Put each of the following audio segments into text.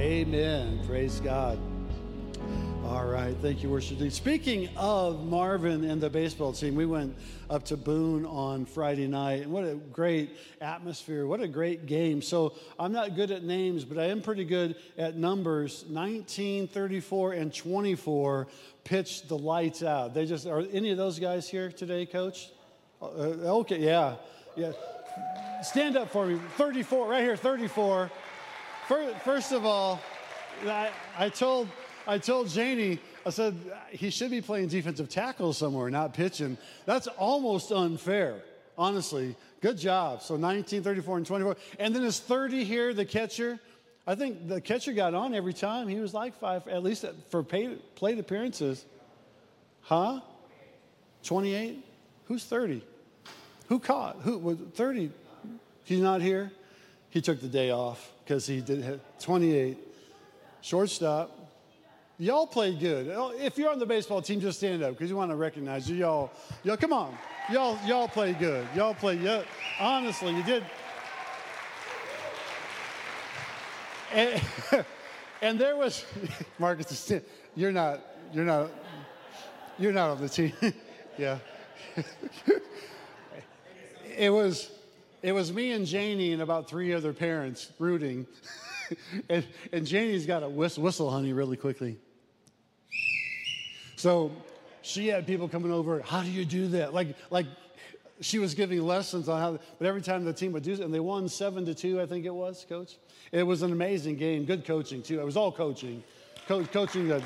Amen. Praise God. All right. Thank you, worship team. Speaking of Marvin and the baseball team, we went up to Boone on Friday night, and what a great atmosphere. What a great game. So I'm not good at names, but I am pretty good at numbers. 19, 34, and 24 pitched the lights out. They just are any of those guys here today, coach? Uh, okay, yeah. Yeah. Stand up for me. 34, right here, 34. First of all, I, I told I told Janie, I said, he should be playing defensive tackle somewhere, not pitching. That's almost unfair, honestly. Good job. So 19, 34, and 24. And then his 30 here, the catcher. I think the catcher got on every time. He was like five, at least for plate appearances. Huh? 28? Who's 30? Who caught? Who was 30? He's not here. He took the day off because he did 28. Shortstop. Y'all played good. Oh, if you're on the baseball team, just stand up because you want to recognize you. Y'all, y'all, come on. Y'all, y'all played good. Y'all played. Yeah, honestly, you did. And, and there was Marcus. You're not. You're not. You're not on the team. yeah. it was. It was me and Janie and about three other parents rooting. and, and Janie's got to whistle, whistle, honey, really quickly. So she had people coming over, how do you do that? Like, like she was giving lessons on how, but every time the team would do it, and they won seven to two, I think it was, coach. It was an amazing game, good coaching too. It was all coaching. Co- coaching, the,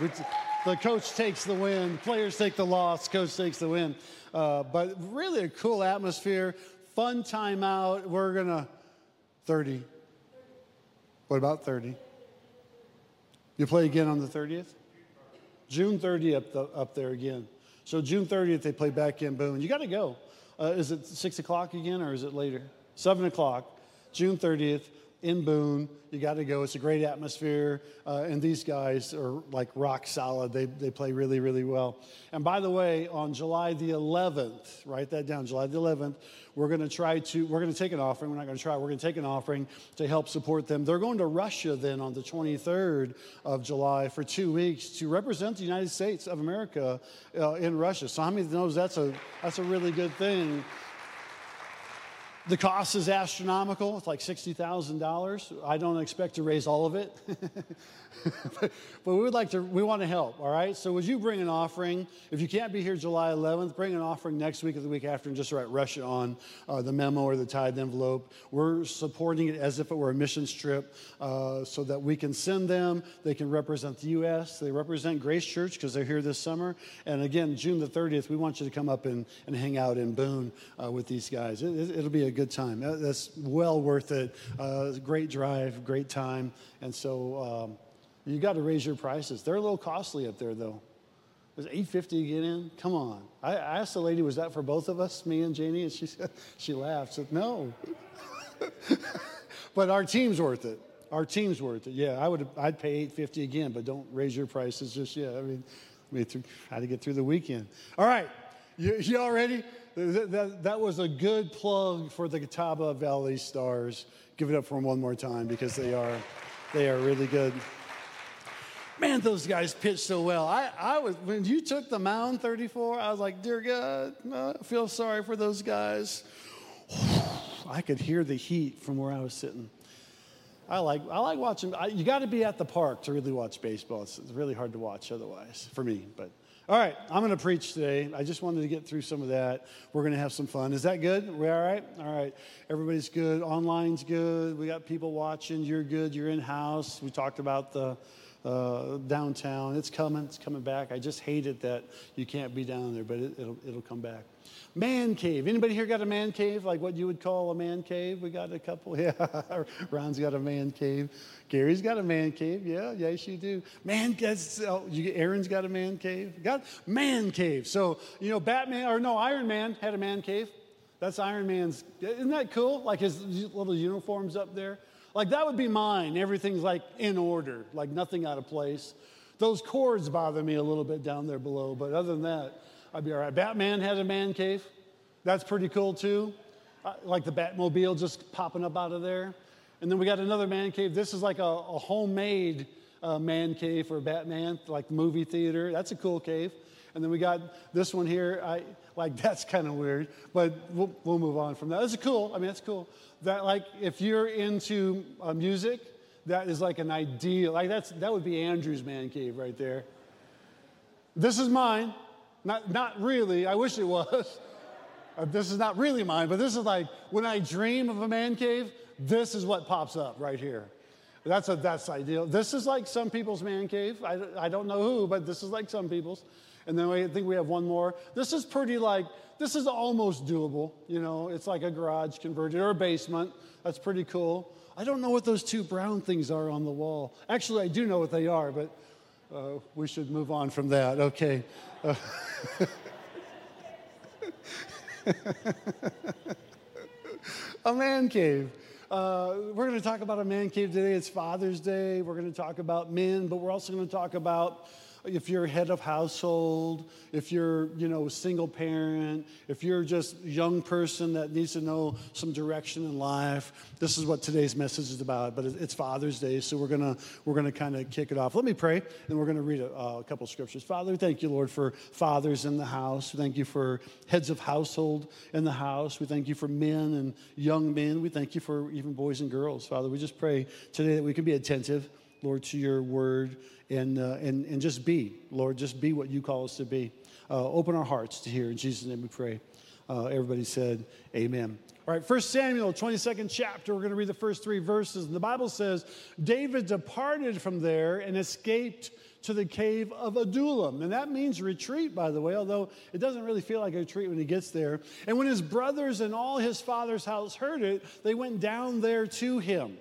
the coach takes the win, players take the loss, coach takes the win. Uh, but really a cool atmosphere, fun time out. We're gonna, 30. What about 30? You play again on the 30th? June 30th up, the, up there again. So June 30th, they play back in Boone. You got to go. Uh, is it 6 o'clock again or is it later? 7 o'clock, June 30th in Boone. You got to go. It's a great atmosphere. Uh, and these guys are like rock solid. They, they play really, really well. And by the way, on July the 11th, write that down, July the 11th, we're going to try to, we're going to take an offering. We're not going to try, we're going to take an offering to help support them. They're going to Russia then on the 23rd of July for two weeks to represent the United States of America uh, in Russia. So how many knows that's a, that's a really good thing? The cost is astronomical. It's like $60,000. I don't expect to raise all of it. but, we would like to, we want to help, all right? So would you bring an offering? If you can't be here July 11th, bring an offering next week or the week after and just write Russia on uh, the memo or the tithe envelope. We're supporting it as if it were a mission trip uh, so that we can send them. They can represent the U.S., they represent Grace Church because they're here this summer. And again, June the 30th, we want you to come up and, and hang out in Boone uh, with these guys. It, will be a good time. That's well worth it. Uh, great drive, great time. And so um, you got to raise your prices. They're a little costly up there, though. It was 850 to get in. Come on. I, I asked the lady, was that for both of us, me and Janie? And she said, she laughed. Said, no. but our team's worth it. Our team's worth it. Yeah, I would. I'd pay 850 again, but don't raise your prices just yet. I mean, I mean, how to get through the weekend. All right, you, you all ready? That, that, that, was a good plug for the Catawba Valley Stars. Give it up for them one more time because they are, they are really good. Man, those guys pitched so well. I, I was when you took the mound 34, I was like, dear God, I feel sorry for those guys. I could hear the heat from where I was sitting. I like I like watching. I, you got to be at the park to really watch baseball. It's, it's really hard to watch otherwise for me, but. All right, I'm going to preach today. I just wanted to get through some of that. We're going to have some fun. Is that good? We all right? All right. Everybody's good. Online's good. We got people watching. You're good. You're in house. We talked about the uh, downtown. It's coming. It's coming back. I just hate it that you can't be down there, but it, it'll it'll come back. Man cave. Anybody here got a man cave? Like what you would call a man cave? We got a couple. Yeah. Ron's got a man cave. Gary's got a man cave. Yeah, yes, you do. Man, that's, oh, you, Aaron's got a man cave. Got man cave. So, you know, Batman, or no, Iron Man had a man cave. That's Iron Man's. Isn't that cool? Like his little uniforms up there. Like that would be mine. Everything's like in order, like nothing out of place. Those cords bother me a little bit down there below, but other than that, I'd be all right. Batman has a man cave. That's pretty cool too. like the Batmobile just popping up out of there. And then we got another man cave. This is like a, a homemade uh, man cave for Batman, like movie theater. That's a cool cave. And then we got this one here. I like that's kind of weird, but we'll, we'll move on from that. That's cool. I mean, that's cool. That like if you're into uh, music, that is like an ideal. Like that's that would be Andrew's man cave right there. This is mine. Not not really. I wish it was. Uh, this is not really mine, but this is like when I dream of a man cave. This is what pops up right here. That's a that's ideal. This is like some people's man cave. I, I don't know who, but this is like some people's. And then I think we have one more. This is pretty like, this is almost doable. You know, it's like a garage converted or a basement. That's pretty cool. I don't know what those two brown things are on the wall. Actually, I do know what they are, but uh, we should move on from that. Okay. Uh, a man cave. Uh, we're going to talk about a man cave today. It's Father's Day. We're going to talk about men, but we're also going to talk about if you're head of household, if you're, you know, a single parent, if you're just a young person that needs to know some direction in life, this is what today's message is about. But it's Father's Day, so we're gonna we're gonna kind of kick it off. Let me pray, and we're gonna read a, a couple scriptures. Father, we thank you, Lord, for fathers in the house. We thank you for heads of household in the house. We thank you for men and young men. We thank you for even boys and girls. Father, we just pray today that we can be attentive Lord, to your word and, uh, and, and just be, Lord, just be what you call us to be. Uh, open our hearts to hear. In Jesus' name we pray. Uh, everybody said, Amen. All right, First Samuel, 22nd chapter, we're going to read the first three verses. And the Bible says, David departed from there and escaped to the cave of Adullam. And that means retreat, by the way, although it doesn't really feel like a retreat when he gets there. And when his brothers and all his father's house heard it, they went down there to him.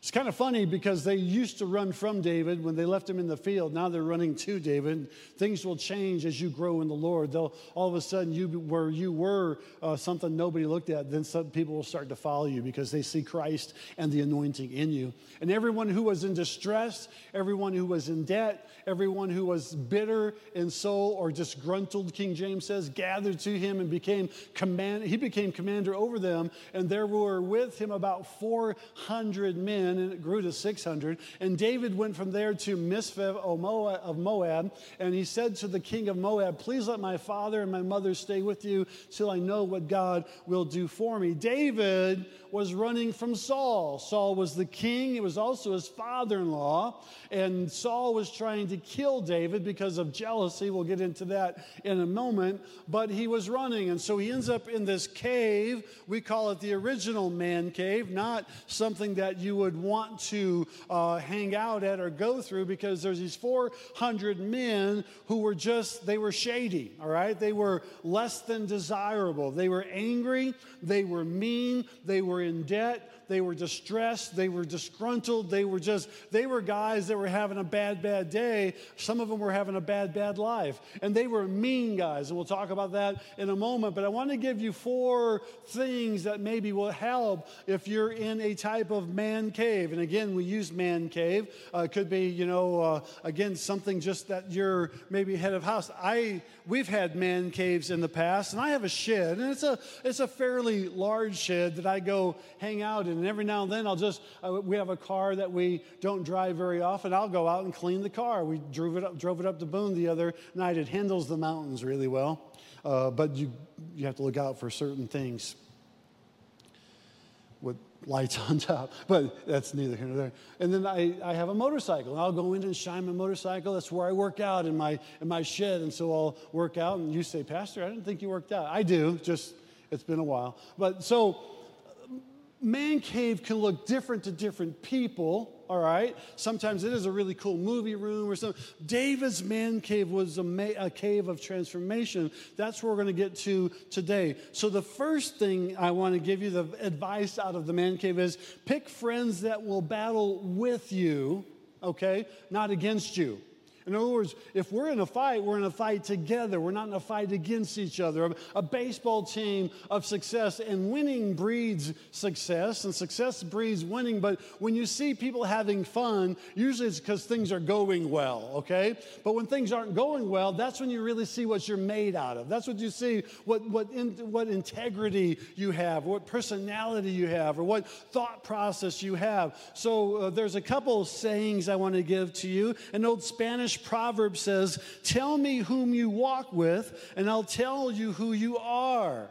It's kind of funny because they used to run from David when they left him in the field. Now they're running to David. Things will change as you grow in the Lord. They'll all of a sudden you where you were uh, something nobody looked at. Then some people will start to follow you because they see Christ and the anointing in you. And everyone who was in distress, everyone who was in debt, everyone who was bitter in soul or disgruntled, King James says, gathered to him and became command. He became commander over them. And there were with him about four hundred men and it grew to 600. And David went from there to Mizpeh of Moab, and he said to the king of Moab, Please let my father and my mother stay with you till I know what God will do for me. David was running from Saul. Saul was the king, he was also his father in law, and Saul was trying to kill David because of jealousy. We'll get into that in a moment, but he was running, and so he ends up in this cave. We call it the original man cave, not something that you would want to uh, hang out at or go through because there's these 400 men who were just, they were shady, all right? They were less than desirable. They were angry, they were mean, they were in debt, they were distressed, they were disgruntled, they were just, they were guys that were having a bad, bad day. Some of them were having a bad, bad life. And they were mean guys, and we'll talk about that in a moment. But I want to give you four things that maybe will help if you're in a type of man cave. And again, we use man cave. Uh, it could be, you know, uh, again, something just that you're maybe head of house. I, we've had man caves in the past, and I have a shed, and it's a, it's a fairly large shed that I go hang out in and every now and then I'll just, uh, we have a car that we don't drive very often. I'll go out and clean the car. We drove it up, drove it up to Boone the other night. It handles the mountains really well, uh, but you, you have to look out for certain things with lights on top, but that's neither here nor there. And then I, I have a motorcycle, and I'll go in and shine my motorcycle. That's where I work out in my, in my shed, and so I'll work out. And you say, Pastor, I didn't think you worked out. I do, just it's been a while. But so man cave can look different to different people all right? Sometimes it is a really cool movie room or something. David's man cave was a, ma- a cave of transformation. That's where we're going to get to today. So the first thing i want to give you the advice out of the man cave is pick friends that will battle with you okay? Not against you In other words, if we're in a fight, we're in a fight together. We're not in a fight against each other. A baseball team of success and winning breeds success, and success breeds winning. But when you see people having fun, usually it's because things are going well, okay? But when things aren't going well, that's when you really see what you're made out of. That's what you see, what, what, in, what integrity you have, what personality you have, or what thought process you have. So uh, there's a couple sayings I want to give to you. An old Spanish proverb says, Tell me whom you walk with, and I'll tell you who you are.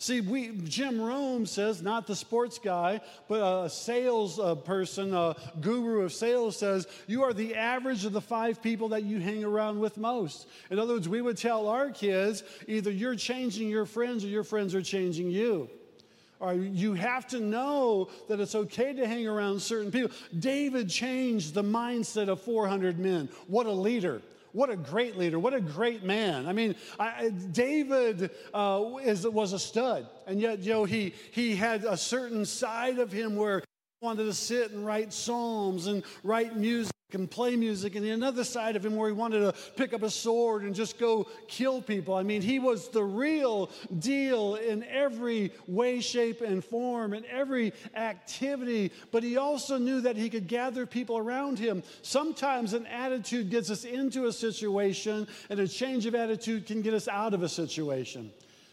See, we, Jim Rome says, not the sports guy, but a sales person, a guru of sales says, you are the average of the five people that you hang around with most. In other words, we would tell our kids either you're changing your friends or your friends are changing you. Or you have to know that it's okay to hang around certain people. David changed the mindset of 400 men. What a leader. What a great leader. What a great man. I mean, I, David uh, is, was a stud. And yet, you know, he, he had a certain side of him where he wanted to sit and write psalms and write music and play music, and the another side of him where he wanted to pick up a sword and just go kill people. I mean, he was the real deal in every way, shape, and form, in every activity, but he also knew that he could gather people around him. Sometimes an attitude gets us into a situation, and a change of attitude can get us out of a situation.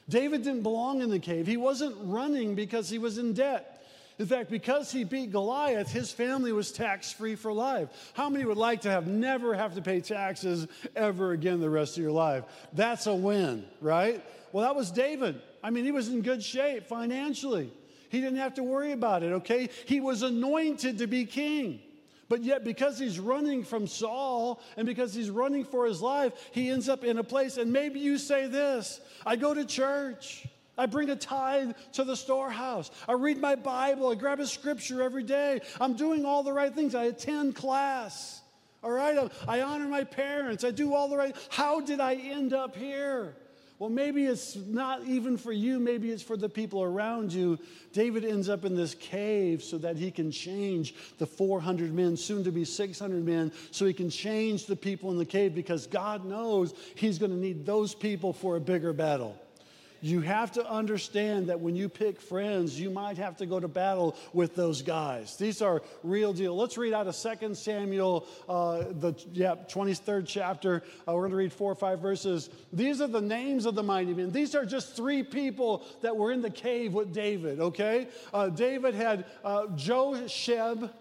David didn't belong in the cave. He wasn't running because he was in debt. In fact, because he beat Goliath, his family was tax free for life. How many would like to have never have to pay taxes ever again the rest of your life? That's a win, right? Well, that was David. I mean, he was in good shape financially. He didn't have to worry about it, okay? He was anointed to be king. But yet, because he's running from Saul and because he's running for his life, he ends up in a place. And maybe you say this I go to church. I bring a tithe to the storehouse. I read my Bible. I grab a scripture every day. I'm doing all the right things. I attend class. All right. I honor my parents. I do all the right. How did I end up here? Well, maybe it's not even for you, maybe it's for the people around you. David ends up in this cave so that he can change the 400 men, soon to be 600 men, so he can change the people in the cave because God knows he's going to need those people for a bigger battle. You have to understand that when you pick friends, you might have to go to battle with those guys. These are real deal. Let's read out of 2 Samuel, uh, the yeah, 23rd chapter. Uh, we're going to read four or five verses. These are the names of the mighty men. These are just three people that were in the cave with David, okay? Uh, David had uh, Josheb.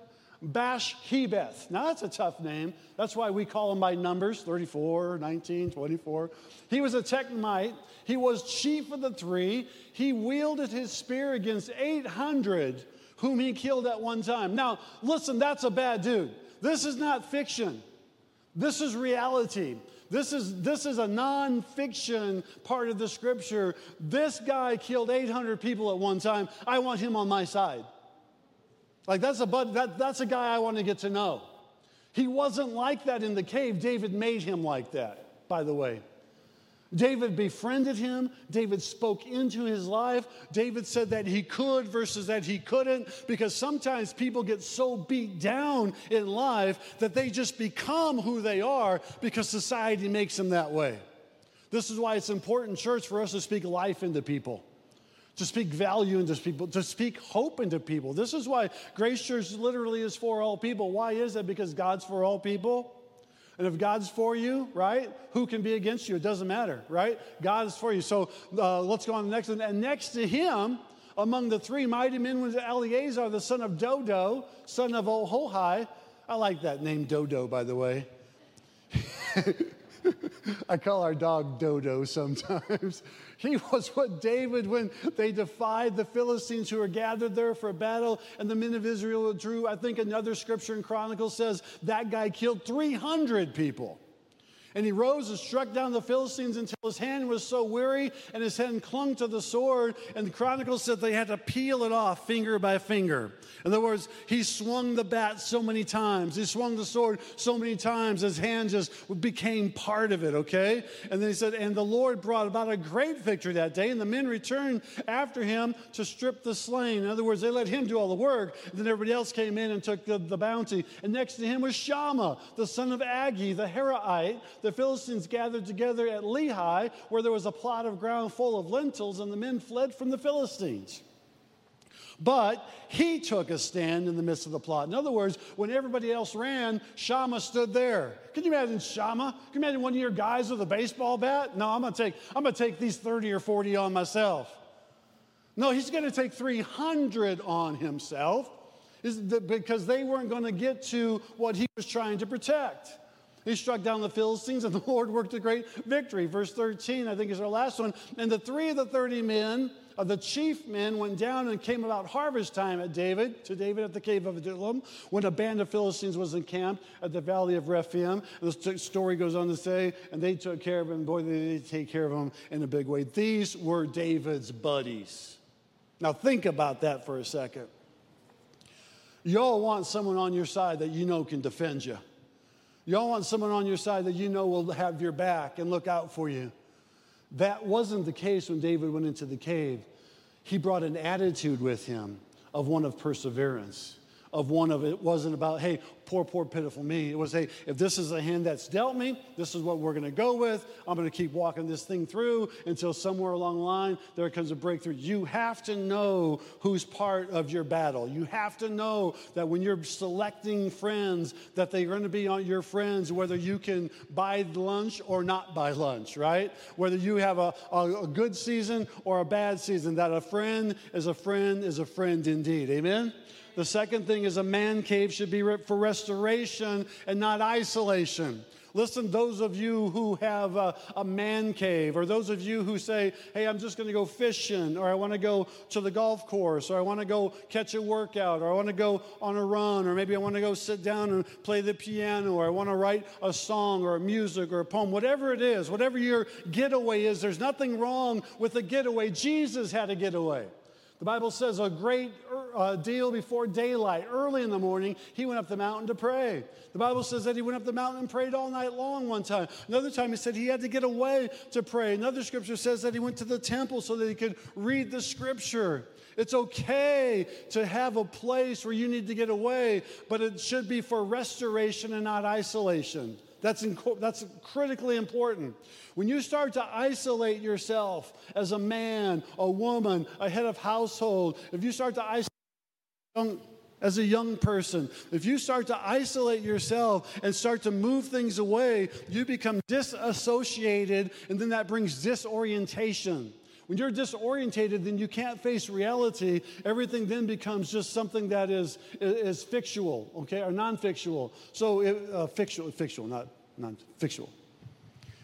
Bash-Hebeth. Now that's a tough name. That's why we call him by numbers 34, 19, 24. He was a Technite. He was chief of the three. He wielded his spear against 800 whom he killed at one time. Now, listen, that's a bad dude. This is not fiction. This is reality. This is, this is a non-fiction part of the scripture. This guy killed 800 people at one time. I want him on my side. Like, that's a, bud, that, that's a guy I want to get to know. He wasn't like that in the cave. David made him like that, by the way. David befriended him. David spoke into his life. David said that he could versus that he couldn't because sometimes people get so beat down in life that they just become who they are because society makes them that way. This is why it's important, church, for us to speak life into people to speak value into people, to speak hope into people. This is why Grace Church literally is for all people. Why is that? Because God's for all people. And if God's for you, right, who can be against you? It doesn't matter, right? God is for you. So uh, let's go on to the next one. And next to him, among the three mighty men was Eleazar, the son of Dodo, son of Ahohai. I like that name, Dodo, by the way. I call our dog Dodo sometimes. He was what David, when they defied the Philistines who were gathered there for battle, and the men of Israel drew. I think another scripture in Chronicles says that guy killed 300 people. And he rose and struck down the Philistines until his hand was so weary and his hand clung to the sword. And the Chronicles said they had to peel it off finger by finger. In other words, he swung the bat so many times, he swung the sword so many times, his hand just became part of it, okay? And then he said, And the Lord brought about a great victory that day, and the men returned after him to strip the slain. In other words, they let him do all the work, and then everybody else came in and took the, the bounty. And next to him was Shammah, the son of Agee, the Hararite. The Philistines gathered together at Lehi, where there was a plot of ground full of lentils, and the men fled from the Philistines. But he took a stand in the midst of the plot. In other words, when everybody else ran, Shammah stood there. Can you imagine Shammah? Can you imagine one of your guys with a baseball bat? No, I'm gonna take, I'm gonna take these 30 or 40 on myself. No, he's gonna take 300 on himself because they weren't gonna get to what he was trying to protect. He struck down the Philistines, and the Lord worked a great victory. Verse 13, I think, is our last one. And the three of the 30 men of the chief men went down and came about harvest time at David, to David at the cave of Adullam, when a band of Philistines was encamped at the valley of Rephaim. And the story goes on to say, and they took care of him. Boy, they did take care of him in a big way. These were David's buddies. Now, think about that for a second. Y'all want someone on your side that you know can defend you. Y'all want someone on your side that you know will have your back and look out for you. That wasn't the case when David went into the cave. He brought an attitude with him of one of perseverance of one of it wasn't about, hey, poor, poor, pitiful me. It was, hey, if this is the hand that's dealt me, this is what we're going to go with. I'm going to keep walking this thing through until somewhere along the line there comes a breakthrough. You have to know who's part of your battle. You have to know that when you're selecting friends, that they're going to be on your friends, whether you can buy lunch or not buy lunch, right? Whether you have a, a, a good season or a bad season, that a friend is a friend is a friend indeed. Amen? The second thing is a man cave should be for restoration and not isolation. Listen, those of you who have a, a, man cave, or those of you who say, hey, I'm just going to go fishing, or I want to go to the golf course, or I want to go catch a workout, or I want to go on a run, or maybe I want to go sit down and play the piano, or I want to write a song, or a music, or a poem, whatever it is, whatever your getaway is, there's nothing wrong with a getaway. Jesus had a getaway. The Bible says a great uh, deal before daylight, early in the morning, he went up the mountain to pray. The Bible says that he went up the mountain and prayed all night long one time. Another time he said he had to get away to pray. Another scripture says that he went to the temple so that he could read the scripture. It's okay to have a place where you need to get away, but it should be for restoration and not isolation. That's, that's critically important. When you start to isolate yourself as a man, a woman, a head of household, if you start to isolate as a young person, if you start to isolate yourself and start to move things away, you become disassociated, and then that brings disorientation. When you're disorientated, then you can't face reality. Everything then becomes just something that is, is, fictional, okay, or non-fictional. So, it, uh, fictional, fictional, not non-fictional.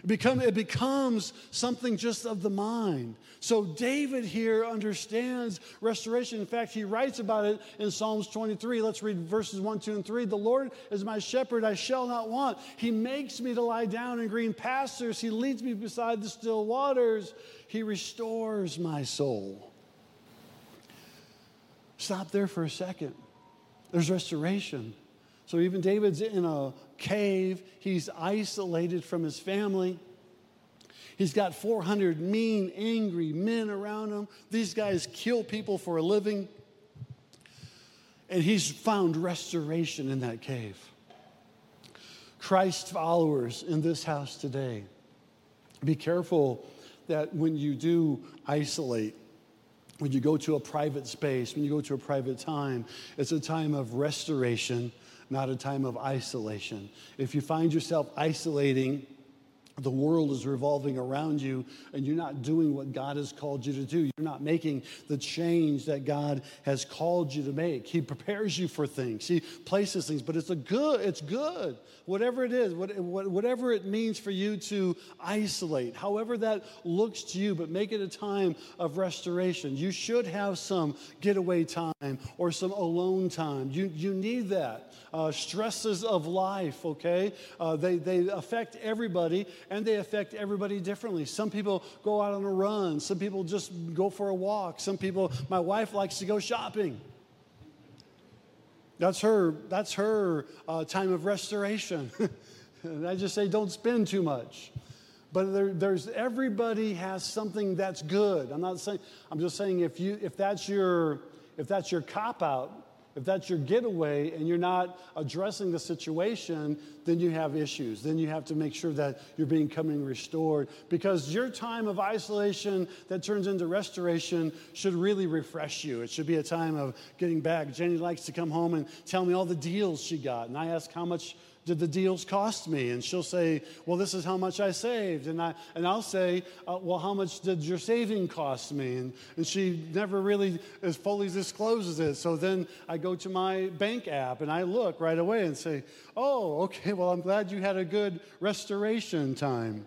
It, become, it becomes something just of the mind. So David here understands restoration. In fact, he writes about it in Psalms 23. Let's read verses 1, 2, and 3. The Lord is my shepherd, I shall not want. He makes me to lie down in green pastures. He leads me beside the still waters. He restores my soul. Stop there for a second. There's restoration. So even David's in a cave, he's isolated from his family. He's got 400 mean, angry men around him. These guys kill people for a living. And he's found restoration in that cave. Christ followers in this house today, be careful that when you do isolate, when you go to a private space, when you go to a private time, it's a time of restoration not a time of isolation. If you find yourself isolating the world is revolving around you and you're not doing what God has called you to do. You're not making the change that God has called you to make. He prepares you for things. He places things, but it's a good, it's good. Whatever it is, whatever it means for you to isolate, however that looks to you, but make it a time of restoration. You should have some getaway time or some alone time. You, you need that. Uh, stresses of life, okay? Uh, they, they affect everybody and they affect everybody differently. Some people go out on a run, some people just go for a walk, some people, my wife likes to go shopping. That's her, that's her uh, time of restoration. and I just say, don't spend too much. But there, there's everybody has something that's good. I'm not saying, I'm just saying if you if that's your if that's your cop out, if that's your getaway and you're not addressing the situation, then you have issues. Then you have to make sure that you're becoming restored because your time of isolation that turns into restoration should really refresh you. It should be a time of getting back. Jenny likes to come home and tell me all the deals she got, and I ask how much did the deals cost me? And she'll say, well, this is how much I saved. And, I, and I'll say, uh, well, how much did your saving cost me? And, and she never really as fully discloses it. So then I go to my bank app and I look right away and say, oh, okay, well, I'm glad you had a good restoration time.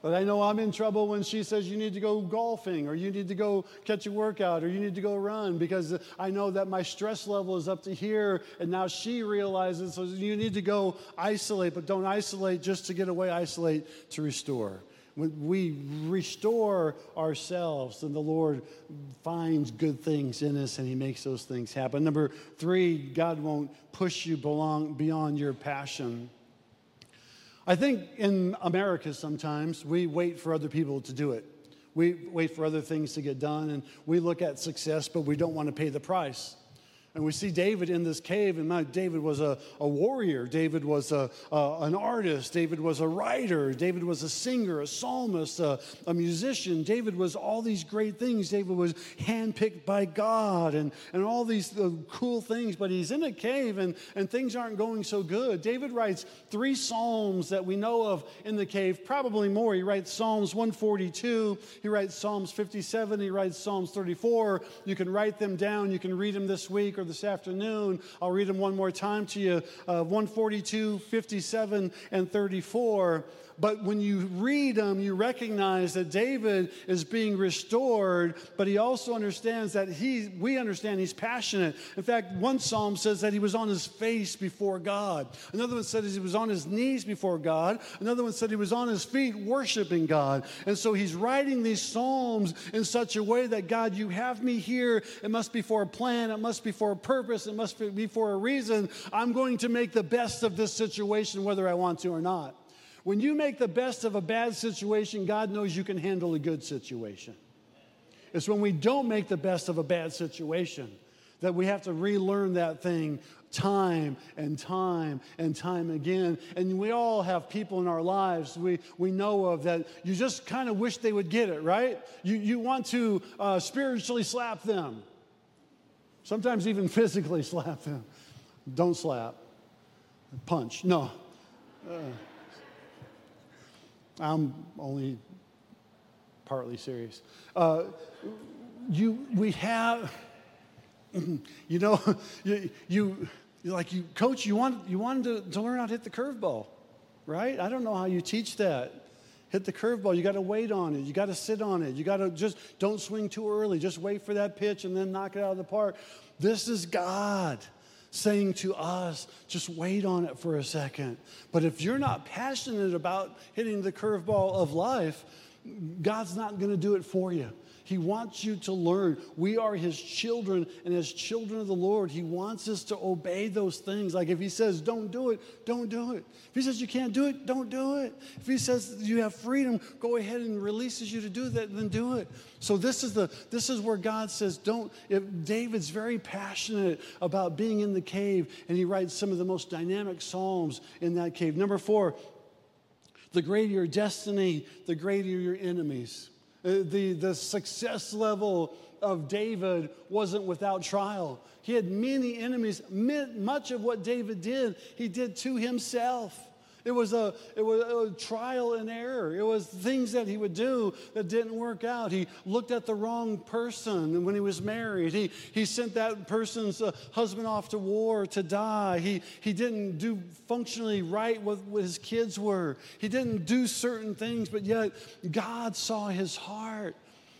But I know I'm in trouble when she says you need to go golfing or you need to go catch a workout or you need to go run because I know that my stress level is up to here and now she realizes so you need to go isolate, but don't isolate just to get away, isolate to restore. When we restore ourselves, then the Lord finds good things in us and He makes those things happen. Number three, God won't push you beyond your passion. I think in America sometimes we wait for other people to do it. We wait for other things to get done and we look at success, but we don't want to pay the price. And we see David in this cave, and my, David was a, a warrior. David was a, a, an artist. David was a writer. David was a singer, a psalmist, a, a musician. David was all these great things. David was handpicked by God and, and all these uh, cool things, but he's in a cave and, and things aren't going so good. David writes three psalms that we know of in the cave, probably more. He writes Psalms 142, he writes Psalms 57, he writes Psalms 34. You can write them down, you can read them this week this afternoon. I'll read them one more time to you uh, 142, 57, and 34. But when you read them, you recognize that David is being restored, but he also understands that he, we understand he's passionate. In fact, one psalm says that he was on his face before God. Another one says he was on his knees before God. Another one said he was on his feet worshiping God. And so he's writing these psalms in such a way that God, you have me here. It must be for a plan, it must be for a purpose, it must be for a reason. I'm going to make the best of this situation, whether I want to or not. When you make the best of a bad situation, God knows you can handle a good situation. It's when we don't make the best of a bad situation that we have to relearn that thing time and time and time again. And we all have people in our lives we, we know of that you just kind of wish they would get it, right? You, you want to uh, spiritually slap them, sometimes even physically slap them. Don't slap, punch. No. Uh, I'm only partly serious. Uh, you, we have, you know, you, you like you, coach, you want you wanted to, to learn how to hit the curveball, right? I don't know how you teach that. Hit the curveball. You got to wait on it. You got to sit on it. You got to just don't swing too early. Just wait for that pitch and then knock it out of the park. This is God saying to us, just wait on it for a second. But if you're not passionate about hitting the curveball of life, God's not going to do it for you. He wants you to learn. We are His children, and as children of the Lord, He wants us to obey those things. Like if He says, don't do it, don't do it. If He says you can't do it, don't do it. If He says you have freedom, go ahead and releases you to do that, then do it. So this is the this is where God says, don't. If David's very passionate about being in the cave, and he writes some of the most dynamic psalms in that cave. Number four, the greater your destiny, the greater your enemies. Uh, the, the success level of David wasn't without trial. He had many enemies. Much of what David did, he did to himself. It was, a, it was a trial and error. It was things that he would do that didn't work out. He looked at the wrong person when he was married. He, he sent that person's uh, husband off to war to die. He, he didn't do functionally right what, what his kids were. He didn't do certain things, but yet God saw his heart.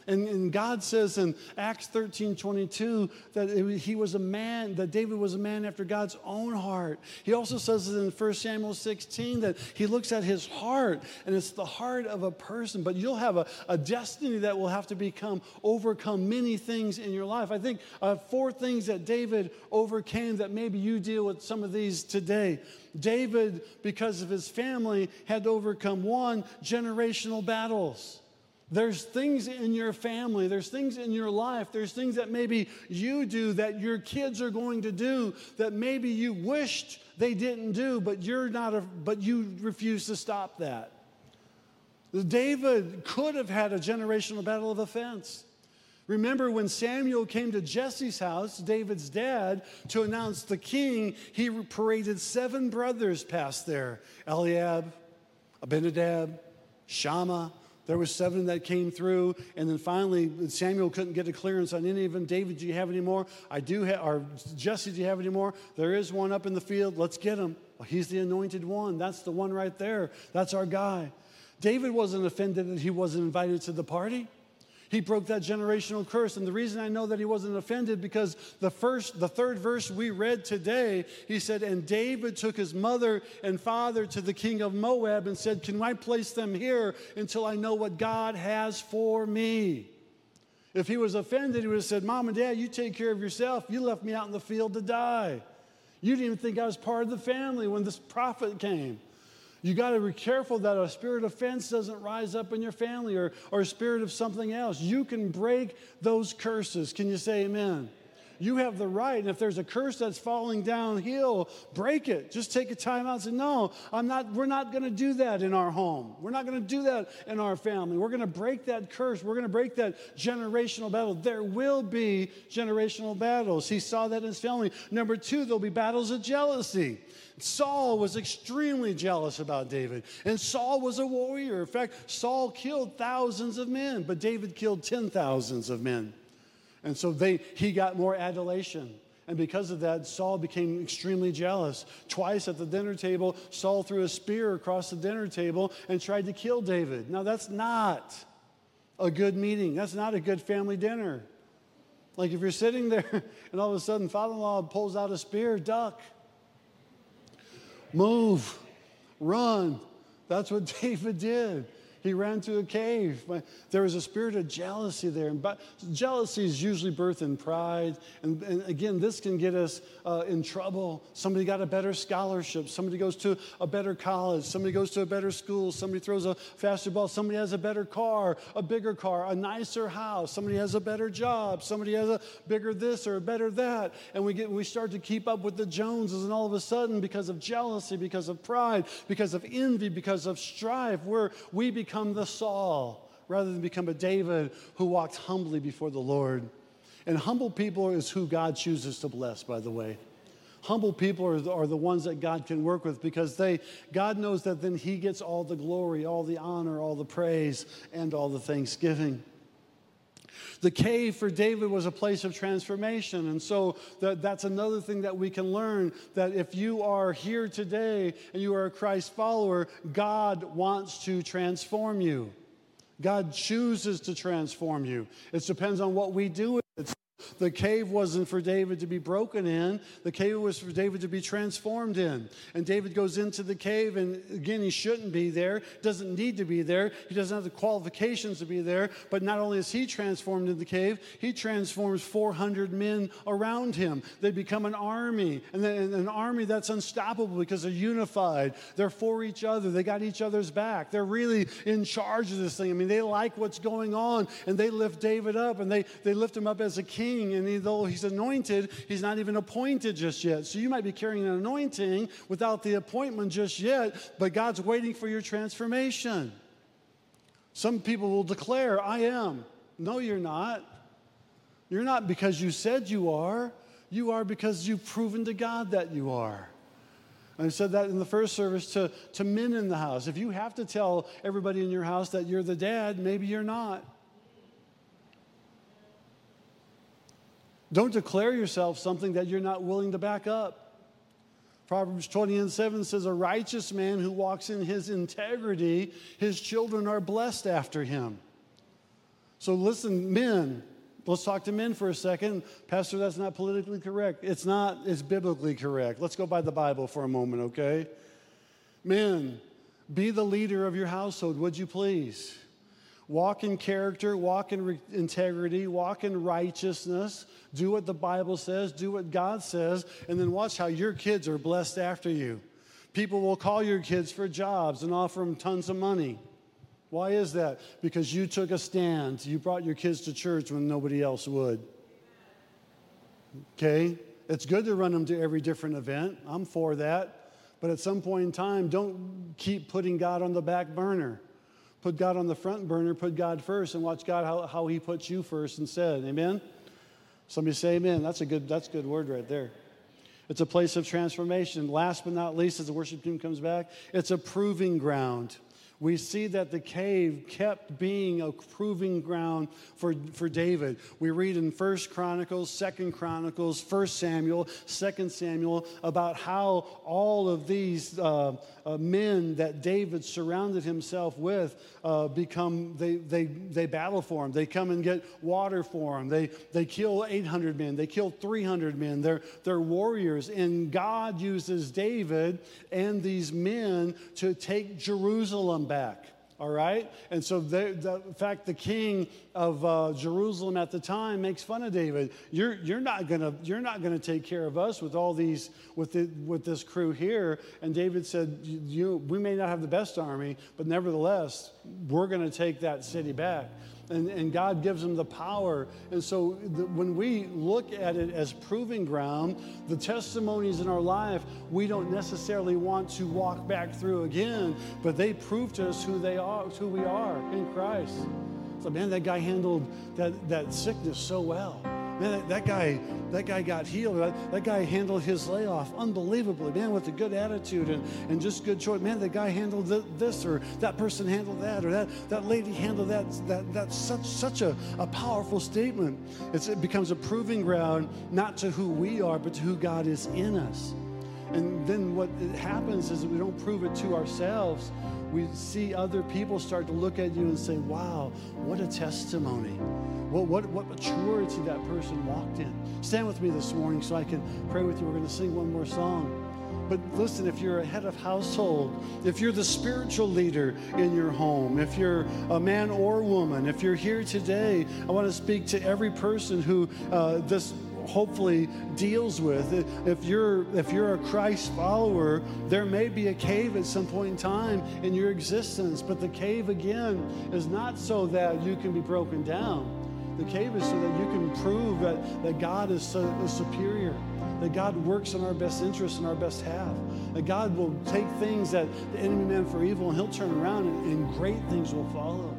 And, and God says in Acts 13 22 that he was a man, that David was a man after God's own heart. He also says in 1 Samuel 16 that he looks at his heart, and it's the heart of a person. But you'll have a, a destiny that will have to become, overcome many things in your life. I think uh, four things that David overcame that maybe you deal with some of these today. David, because of his family, had to overcome one, generational battles. There's things in your family, there's things in your life, there's things that maybe you do that your kids are going to do that maybe you wished they didn't do, but you're not a, but you refuse to stop that. David could have had a generational battle of offense. Remember when Samuel came to Jesse's house, David's dad, to announce the king, he paraded seven brothers past there Eliab, Abinadab, Shammah, there were seven that came through, and then finally Samuel couldn't get a clearance on any of them. David, do you have any more? I do have, or Jesse, do you have any more? There is one up in the field. Let's get him. Well, he's the anointed one. That's the one right there. That's our guy. David wasn't offended that he wasn't invited to the party. He broke that generational curse. And the reason I know that he wasn't offended because the first, the third verse we read today, he said, And David took his mother and father to the king of Moab and said, Can I place them here until I know what God has for me? If he was offended, he would have said, Mom and Dad, you take care of yourself. You left me out in the field to die. You didn't even think I was part of the family when this prophet came. You got to be careful that a spirit of offense doesn't rise up in your family or, or a spirit of something else. You can break those curses. Can you say amen? You have the right. And if there's a curse that's falling downhill, break it. Just take a time out and say, No, I'm not, we're not going to do that in our home. We're not going to do that in our family. We're going to break that curse. We're going to break that generational battle. There will be generational battles. He saw that in his family. Number two, there'll be battles of jealousy. Saul was extremely jealous about David, and Saul was a warrior. In fact, Saul killed thousands of men, but David killed ten thousands of men. And so they, he got more adulation. And because of that, Saul became extremely jealous. Twice at the dinner table, Saul threw a spear across the dinner table and tried to kill David. Now, that's not a good meeting. That's not a good family dinner. Like if you're sitting there and all of a sudden father in law pulls out a spear, duck move, run. That's what David did. He ran to a cave. There was a spirit of jealousy there. And jealousy is usually birthed in pride. And, and again, this can get us uh, in trouble. Somebody got a better scholarship. Somebody goes to a better college. Somebody goes to a better school. Somebody throws a faster ball. Somebody has a better car, a bigger car, a nicer house. Somebody has a better job. Somebody has a bigger this or a better that. And we, get, we start to keep up with the Joneses. And all of a sudden, because of jealousy, because of pride, because of envy, because of strife, we're, we become become the Saul rather than become a David who walked humbly before the Lord. And humble people is who God chooses to bless, by the way. Humble people are are the ones that God can work with because they, God knows that then He gets all the glory, all the honor, all the praise, and all the thanksgiving. The cave for David was a place of transformation. And so that, that's another thing that we can learn that if you are here today and you are a Christ follower, God wants to transform you. God chooses to transform you. It depends on what we do. The cave wasn't for David to be broken in, the cave was for David to be transformed in. And David goes into the cave, and again, he shouldn't be there, doesn't need to be there, he doesn't have the qualifications to be there. But not only is he transformed in the cave, he transforms 400 men around him. They become an army, and an army that's unstoppable because they're unified. They're for each other, they got each other's back. They're really in charge of this thing. I mean, they like what's going on, and they lift David up, and they, they lift him up as a king king, and though he's anointed, he's not even appointed just yet. So you might be carrying an anointing without the appointment just yet, but God's waiting for your transformation. Some people will declare, I am. No, you're not. You're not because you said you are, you are because you've proven to God that you are. I said that in the first service to, to men in the house. If you have to tell everybody in your house that you're the dad, maybe you're not. Don't declare yourself something that you're not willing to back up. Proverbs 20 and 7 says, A righteous man who walks in his integrity, his children are blessed after him. So listen, men, let's talk to men for a second. Pastor, that's not politically correct. It's not, it's biblically correct. Let's go by the Bible for a moment, okay? Men, be the leader of your household, would you please? Walk in character, walk in re- integrity, walk in righteousness. Do what the Bible says, do what God says, and then watch how your kids are blessed after you. People will call your kids for jobs and offer them tons of money. Why is that? Because you took a stand. You brought your kids to church when nobody else would. Okay? It's good to run them to every different event. I'm for that. But at some point in time, don't keep putting God on the back burner. Put God on the front burner, put God first, and watch God how, how He puts you first instead. Amen? Somebody say amen. That's a good, that's a good word right there. It's a place of transformation. Last but not least, as the worship team comes back, it's a proving ground we see that the cave kept being a proving ground for, for David. We read in First Chronicles, Second Chronicles, First Samuel, Second Samuel about how all of these uh, uh, men that David surrounded himself with uh, become, they, they, they battle for him. They come and get water for him. They, they kill 800 men. They kill 300 men. They're, they're warriors. And God uses David and these men to take Jerusalem back all right? And so, the, in fact, the king of uh, Jerusalem at the time makes fun of David. You're, you're not not gonna take care of us with all these with the, with this crew here. And David said, you, we may not have the best army, but nevertheless, we're gonna take that city back and, and God gives them the power. And so the, when we look at it as proving ground, the testimonies in our life, we don't necessarily want to walk back through again, but they prove to us who they are, who we are in Christ. So man, that guy handled that, that sickness so well. Man, that, that, guy, that guy got healed. That, that guy handled his layoff unbelievably, man, with a good attitude and, and just good choice. Man, that guy handled this or that person handled that or that, that lady handled that. that that's such, such a, a powerful statement. It's, it becomes a proving ground, not to who we are, but to who God is in us. And then what happens is we don't prove it to ourselves. We see other people start to look at you and say, wow, what a testimony. What, what, what maturity that person walked in. Stand with me this morning so I can pray with you. We're going to sing one more song. But listen, if you're a head of household, if you're the spiritual leader in your home, if you're a man or woman, if you're here today, I want to speak to every person who uh, this hopefully deals with. If you're if you're a Christ follower, there may be a cave at some point in time in your existence, but the cave again is not so that you can be broken down. The cave is so that you can prove that, that God is, so, is superior, that God works in our best interest and our best half, that God will take things that the enemy meant for evil and he'll turn around and, and great things will follow.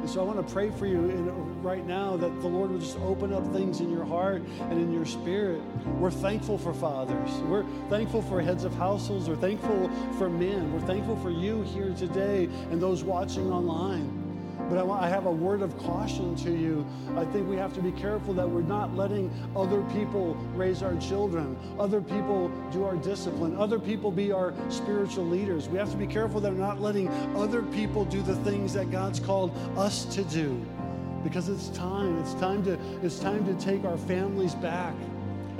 And so I want to pray for you in, right now that the Lord will just open up things in your heart and in your spirit. We're thankful for fathers. We're thankful for heads of households. We're thankful for men. We're thankful for you here today and those watching online. But I, want, I have a word of caution to you. I think we have to be careful that we're not letting other people raise our children, other people do our discipline, other people be our spiritual leaders. We have to be careful that we're not letting other people do the things that God's called us to do. Because it's time. It's time to, it's time to take our families back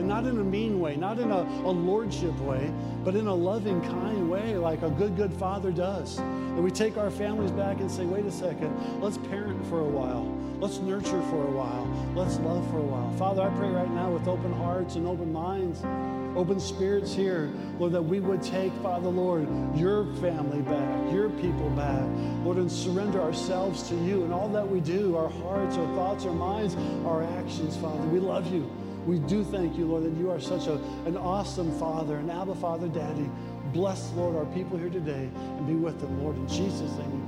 and not in a mean way, not in a, a lordship way, but in a loving, kind way, like a good, good father does. And we take our families back and say, wait a second, let's parent for a while. Let's nurture for a while. Let's love for a while. Father, I pray right now with open hearts and open minds, open spirits here, Lord, that we would take, Father, Lord, your family back, your people back, Lord, and surrender ourselves to you and all that we do, our hearts, our thoughts, our minds, our actions, Father. We love you. We do thank you, Lord, that you are such a, an awesome Father, an Abba Father, Daddy. Bless, Lord, our people here today and be with them, Lord. In Jesus' name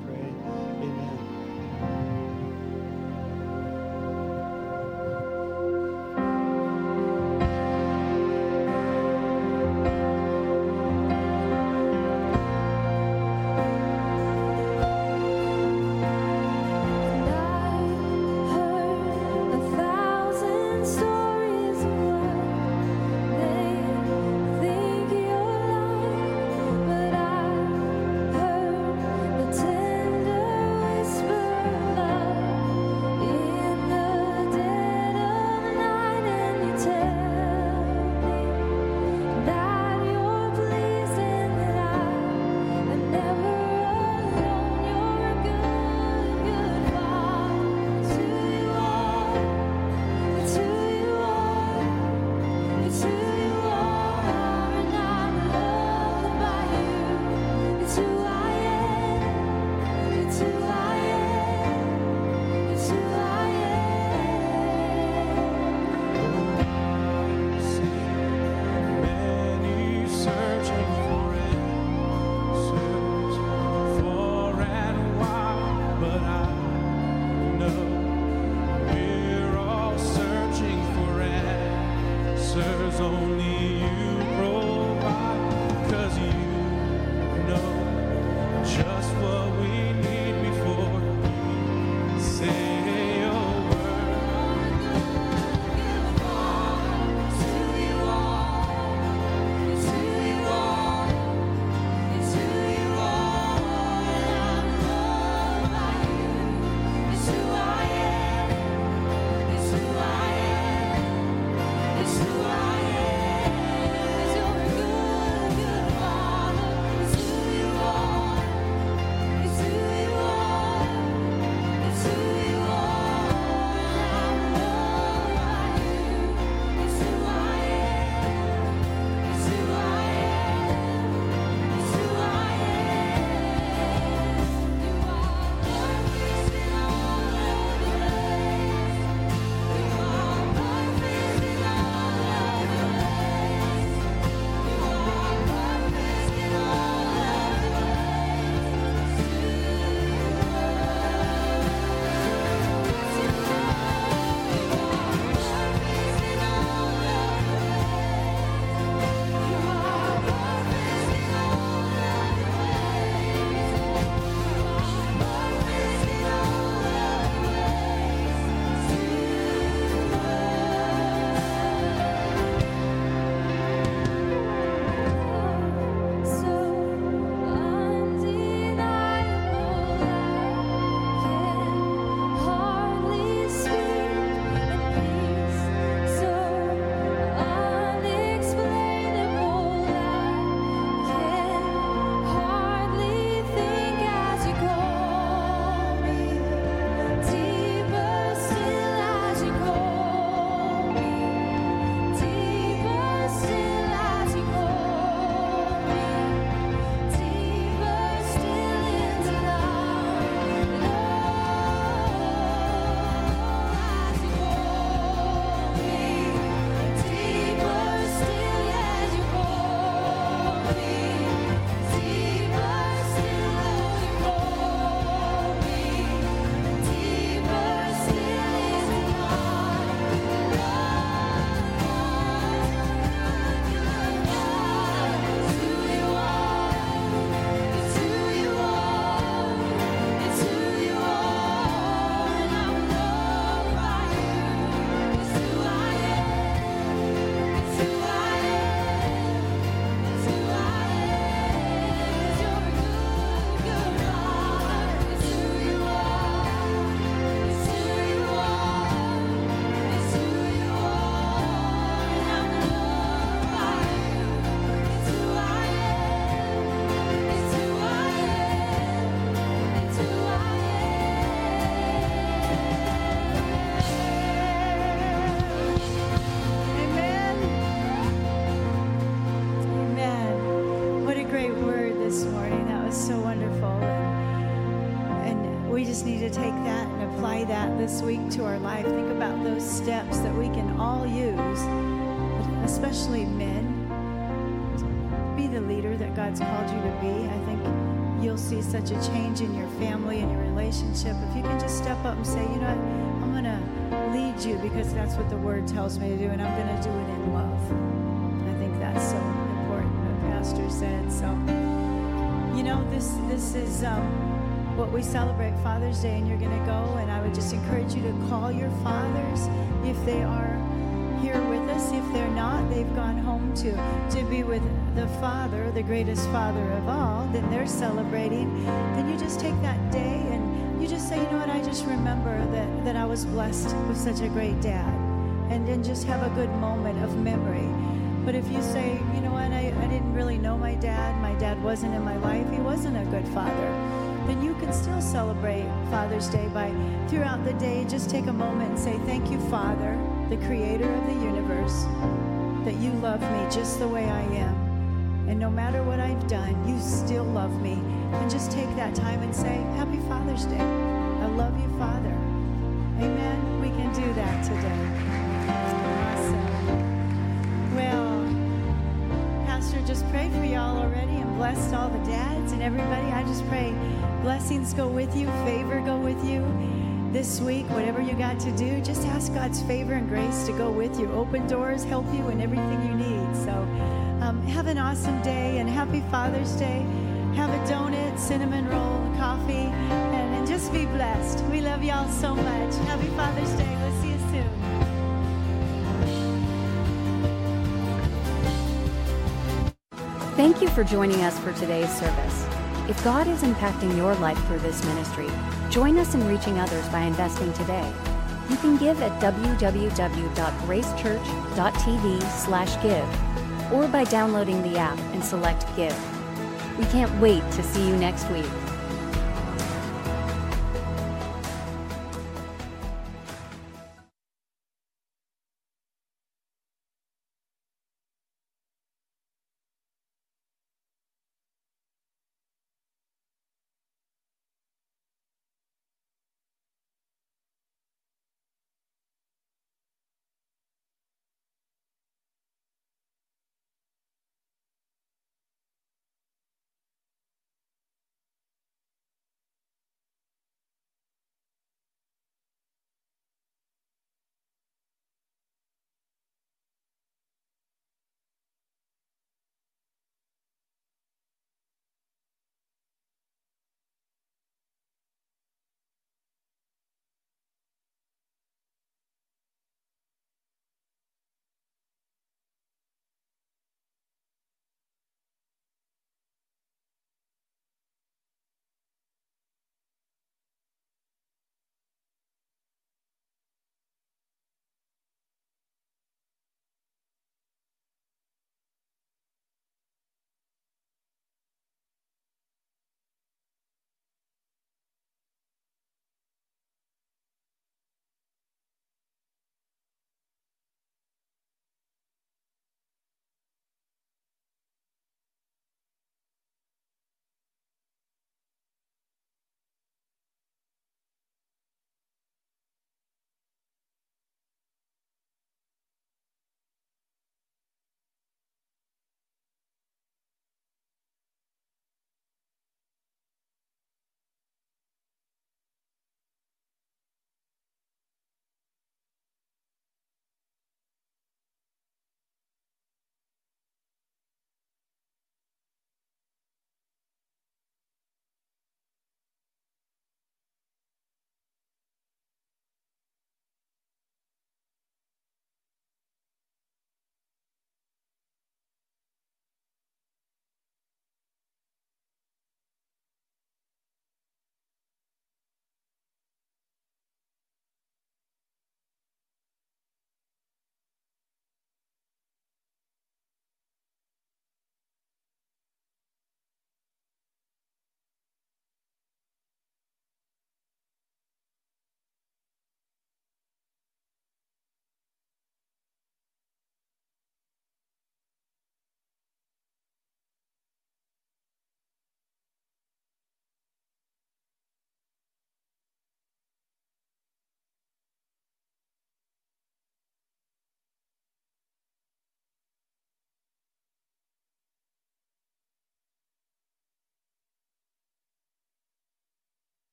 especially men. Be the leader that God's called you to be. I think you'll see such a change in your family and your relationship if you can just step up and say, you know what, I'm going to lead you because that's what the word tells me to do, and I'm going to do it in love. I think that's so important, what Pastor said. So, you know, this this is. Um, what we celebrate Father's Day, and you're going to go. And I would just encourage you to call your fathers if they are here If they're not, they've gone home to to be with the Father, the greatest Father of all. Then they're celebrating. Then you just take that day and you just say, you know what? I just remember that that I was blessed with such a great dad, and then just have a good moment of memory. But if you say, you know what, I, I didn't really know my dad, my dad wasn't in my life, he wasn't a good father then you can still celebrate Father's Day by throughout the day just take a moment and say, Thank you, Father, the creator of the universe, that you love me just the way I am. And no matter what I've done, you still love me. And just take that time and say, Happy Father's Day. I love you, Father. Amen. We can do that today. Well, Pastor just prayed for y'all already and blessed all the dads and everybody. I just pray Blessings go with you, favor go with you. This week, whatever you got to do, just ask God's favor and grace to go with you. Open doors, help you in everything you need. So, um, have an awesome day and happy Father's Day. Have a donut, cinnamon roll, coffee, and, and just be blessed. We love y'all so much. Happy Father's Day. We'll see you soon. Thank you for joining us for today's service. If God is impacting your life through this ministry, join us in reaching others by investing today. You can give at www.gracechurch.tv/give or by downloading the app and select give. We can't wait to see you next week.